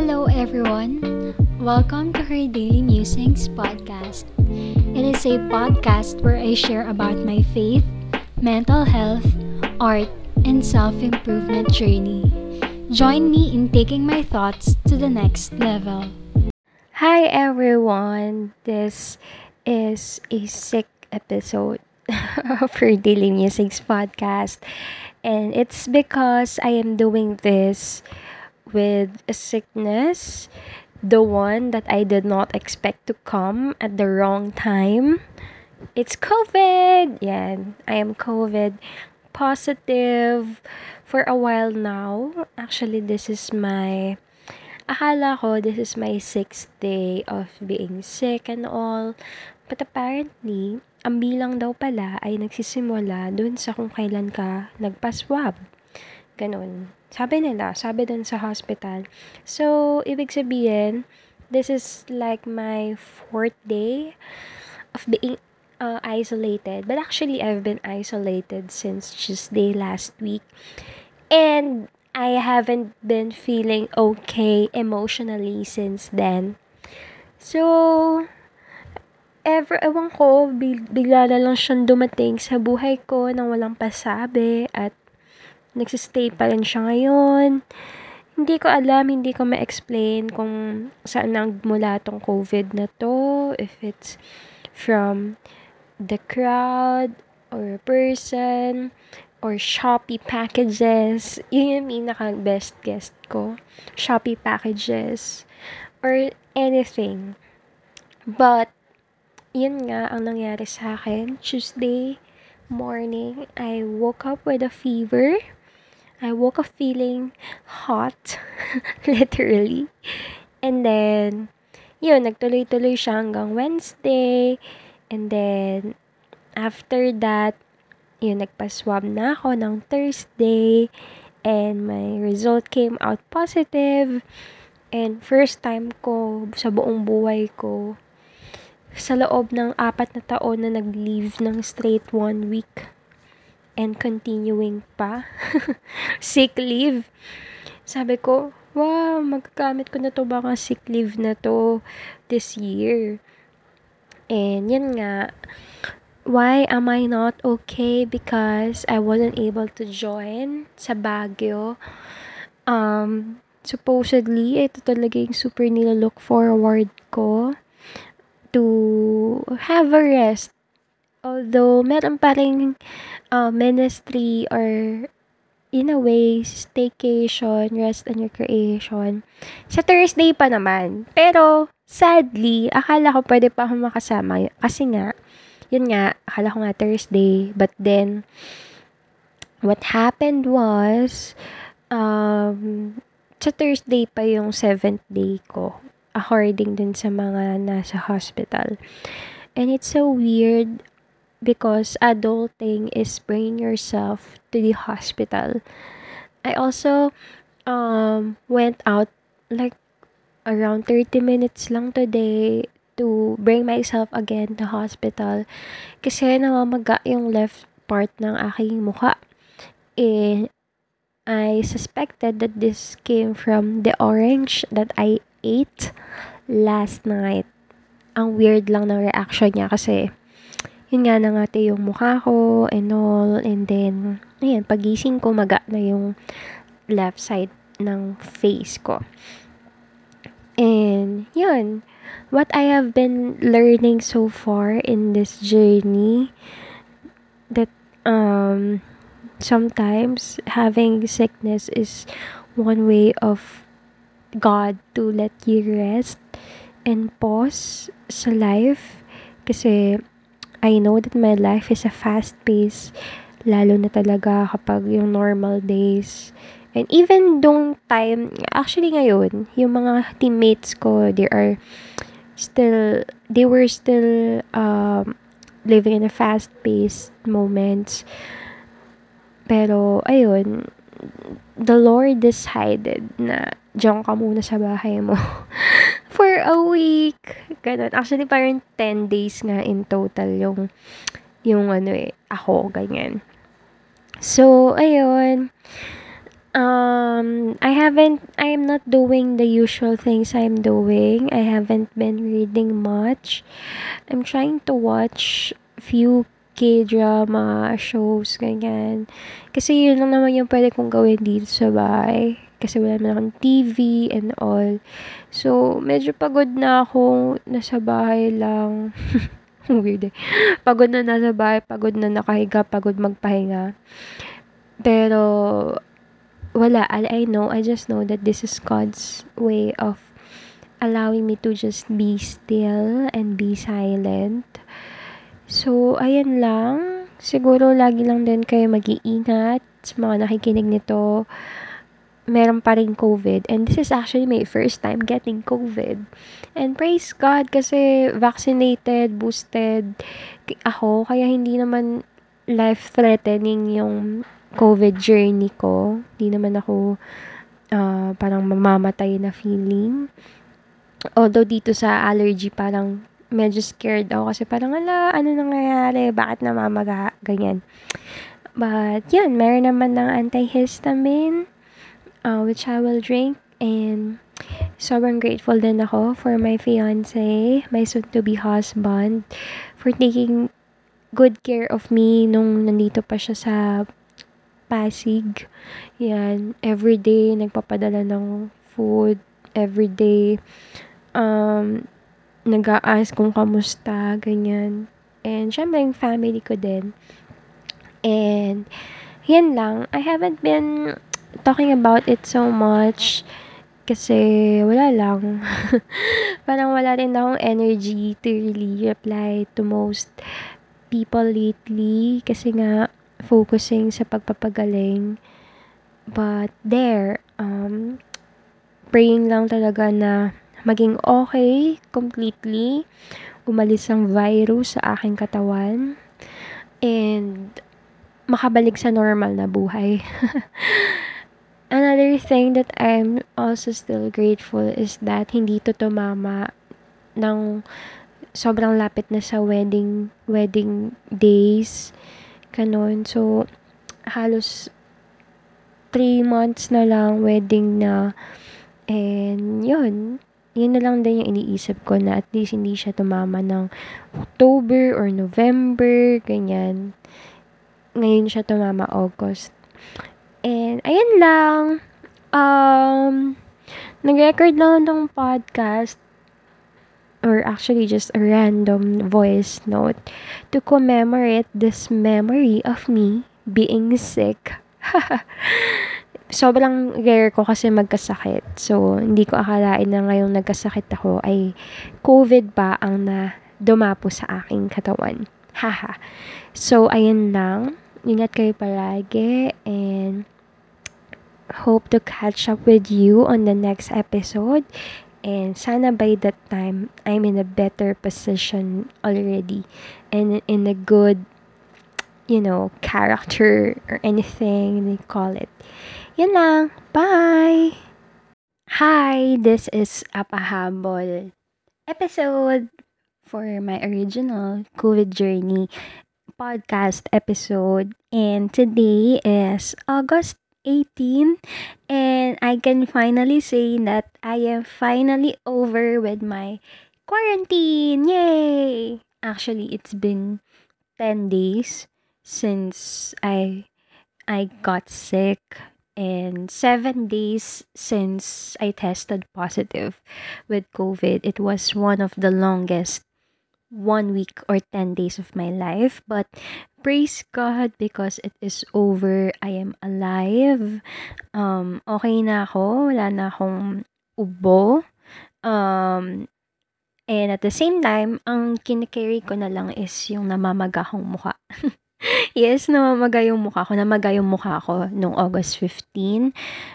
Hello, everyone. Welcome to her Daily Musings podcast. It is a podcast where I share about my faith, mental health, art, and self improvement journey. Join me in taking my thoughts to the next level. Hi, everyone. This is a sick episode of her Daily Musings podcast, and it's because I am doing this with a sickness, the one that I did not expect to come at the wrong time. It's COVID! Yan. I am COVID positive for a while now. Actually, this is my akala ko this is my sixth day of being sick and all. But apparently, ang bilang daw pala ay nagsisimula dun sa kung kailan ka nagpa-swab. Ganon. Sabi nila, sabi dun sa hospital. So, ibig sabihin, this is like my fourth day of being uh, isolated. But actually, I've been isolated since Tuesday last week. And I haven't been feeling okay emotionally since then. So, ever, ewan ko, bigla na lang siyang dumating sa buhay ko nang walang pasabi at nagsistay pa rin siya ngayon. Hindi ko alam, hindi ko ma-explain kung saan nagmula tong COVID na to. If it's from the crowd, or person, or Shopee packages. Yun yung pinaka-best guest ko. Shopee packages. Or anything. But, yun nga ang nangyari sa akin. Tuesday morning, I woke up with a fever. I woke up feeling hot, literally. And then, yun, nagtuloy-tuloy siya hanggang Wednesday. And then, after that, yun, nagpa-swab na ako ng Thursday. And my result came out positive. And first time ko sa buong buhay ko, sa loob ng apat na taon na nag-leave ng straight one week and continuing pa. sick leave. Sabi ko, wow, magagamit ko na to baka sick leave na to this year. And yan nga, why am I not okay? Because I wasn't able to join sa Baguio. Um, supposedly, ito talaga yung super nila-look forward ko to have a rest although meron pa ring uh, ministry or in a way, staycation, rest and recreation. Sa Thursday pa naman. Pero, sadly, akala ko pwede pa akong makasama. Kasi nga, yun nga, akala ko nga Thursday. But then, what happened was, um, sa Thursday pa yung seventh day ko. According dun sa mga nasa hospital. And it's so weird because adulting is bringing yourself to the hospital. I also um, went out like around 30 minutes lang today to bring myself again to hospital kasi namamaga yung left part ng aking mukha. And I suspected that this came from the orange that I ate last night. Ang weird lang ng reaction niya kasi yun nga nangate yung mukha ko and all. And then, ayan, pagising ko, maga na yung left side ng face ko. And, yun. What I have been learning so far in this journey, that, um, sometimes having sickness is one way of God to let you rest and pause sa life. Kasi, I know that my life is a fast pace, lalo na talaga kapag yung normal days. And even dong time, actually ngayon, yung mga teammates ko, they are still, they were still um, living in a fast-paced moments. Pero, ayun, the Lord decided na diyan ka muna sa bahay mo for a week. Ganun. Actually, parang 10 days nga in total yung, yung ano eh, ako, ganyan. So, ayun. Um, I haven't I am not doing the usual things I'm doing. I haven't been reading much. I'm trying to watch few K-drama shows, ganyan. Kasi yun lang naman yung pwede kong gawin dito sa bahay. Kasi wala naman akong TV and all. So, medyo pagod na ako. Nasa bahay lang. Weird eh. Pagod na nasa bahay, pagod na nakahiga, pagod magpahinga. Pero, wala. All I know, I just know that this is God's way of allowing me to just be still and be silent. So, ayan lang. Siguro lagi lang din kayo mag-iingat sa mga nakikinig nito. Meron pa rin COVID. And this is actually my first time getting COVID. And praise God kasi vaccinated, boosted ako. Kaya hindi naman life-threatening yung COVID journey ko. Hindi naman ako uh, parang mamamatay na feeling. Although dito sa allergy parang medyo scared ako kasi parang ala, ano nangyayari? Bakit namamaga? Ganyan. But, yun, meron naman ng antihistamine uh, which I will drink and sobrang grateful din ako for my fiance, my soon-to-be husband, for taking good care of me nung nandito pa siya sa Pasig. Yan. Everyday, nagpapadala ng food. Everyday. Um, nag-a-ask kung kamusta, ganyan. And, syempre, yung family ko din. And, yan lang. I haven't been talking about it so much kasi wala lang. Parang wala rin akong energy to really reply to most people lately kasi nga focusing sa pagpapagaling. But there, um, praying lang talaga na maging okay completely. Umalis ang virus sa aking katawan. And makabalik sa normal na buhay. Another thing that I'm also still grateful is that hindi to tumama ng sobrang lapit na sa wedding wedding days Ganon. So, halos 3 months na lang wedding na. And, yun. Yun na lang din yung iniisip ko na at least hindi siya tumama ng October or November, ganyan. Ngayon siya tumama August. And, ayan lang. Um, nag-record lang ng podcast or actually just a random voice note to commemorate this memory of me being sick. Sobrang rare ko kasi magkasakit. So, hindi ko akalain na ngayong nagkasakit ako ay COVID pa ang na dumapo sa aking katawan. Haha. so, ayun lang. Ingat kayo palagi and hope to catch up with you on the next episode. And sana by that time, I'm in a better position already. And in a good, you know, character or anything they call it. Yan lang. Bye! Hi, this is Apahabol episode for my original COVID journey podcast episode. And today is August 18 and I can finally say that I am finally over with my quarantine. Yay! Actually, it's been 10 days since I I got sick and 7 days since I tested positive with COVID. It was one of the longest one week or 10 days of my life. But praise God because it is over. I am alive. Um, okay na ako. Wala na akong ubo. Um, and at the same time, ang kinikerry ko na lang is yung namamaga kong mukha. yes, namamaga yung mukha ko. Namaga yung mukha ko noong August 15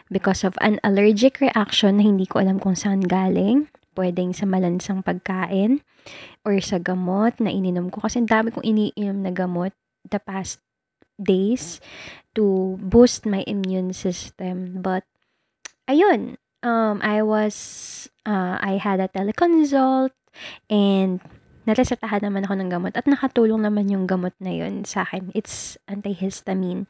because of an allergic reaction na hindi ko alam kung saan galing pwedeng sa malansang pagkain or sa gamot na ininom ko. Kasi dami kong iniinom na gamot the past days to boost my immune system. But, ayun, um, I was, uh, I had a teleconsult and naresetahan naman ako ng gamot at nakatulong naman yung gamot na yun sa akin. It's antihistamine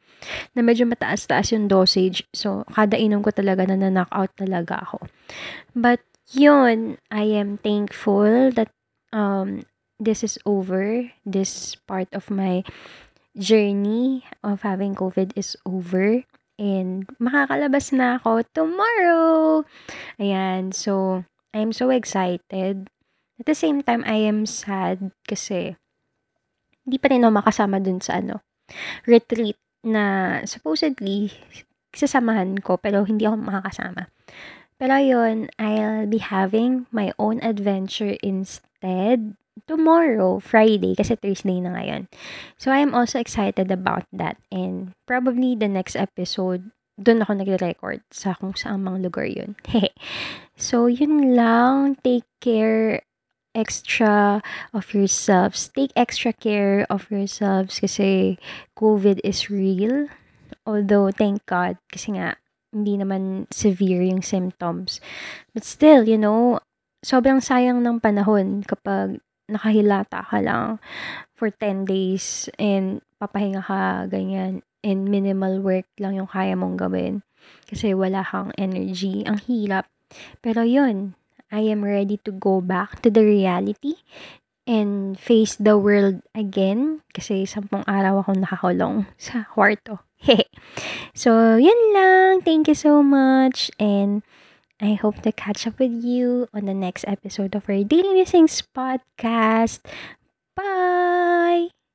na medyo mataas-taas yung dosage. So, kada inom ko talaga na na-knockout talaga ako. But, yun, I am thankful that um, this is over. This part of my journey of having COVID is over. And makakalabas na ako tomorrow. Ayan, so I'm so excited. At the same time, I am sad kasi hindi pa rin ako makasama dun sa ano, retreat na supposedly sasamahan ko pero hindi ako makakasama. Pero yun, I'll be having my own adventure instead tomorrow, Friday, kasi Thursday na ngayon. So, I am also excited about that. And probably the next episode, doon ako nagre-record sa kung saan mang lugar yun. so, yun lang. Take care extra of yourselves. Take extra care of yourselves kasi COVID is real. Although, thank God, kasi nga, hindi naman severe yung symptoms. But still, you know, sobrang sayang ng panahon kapag nakahilata ka lang for 10 days and papahinga ka, ganyan. And minimal work lang yung kaya mong gawin. Kasi wala kang energy. Ang hirap. Pero yun, I am ready to go back to the reality and face the world again. Kasi sampung araw akong nakakulong sa kwarto. so, yun lang. Thank you so much. And I hope to catch up with you on the next episode of our Daily Musings podcast. Bye!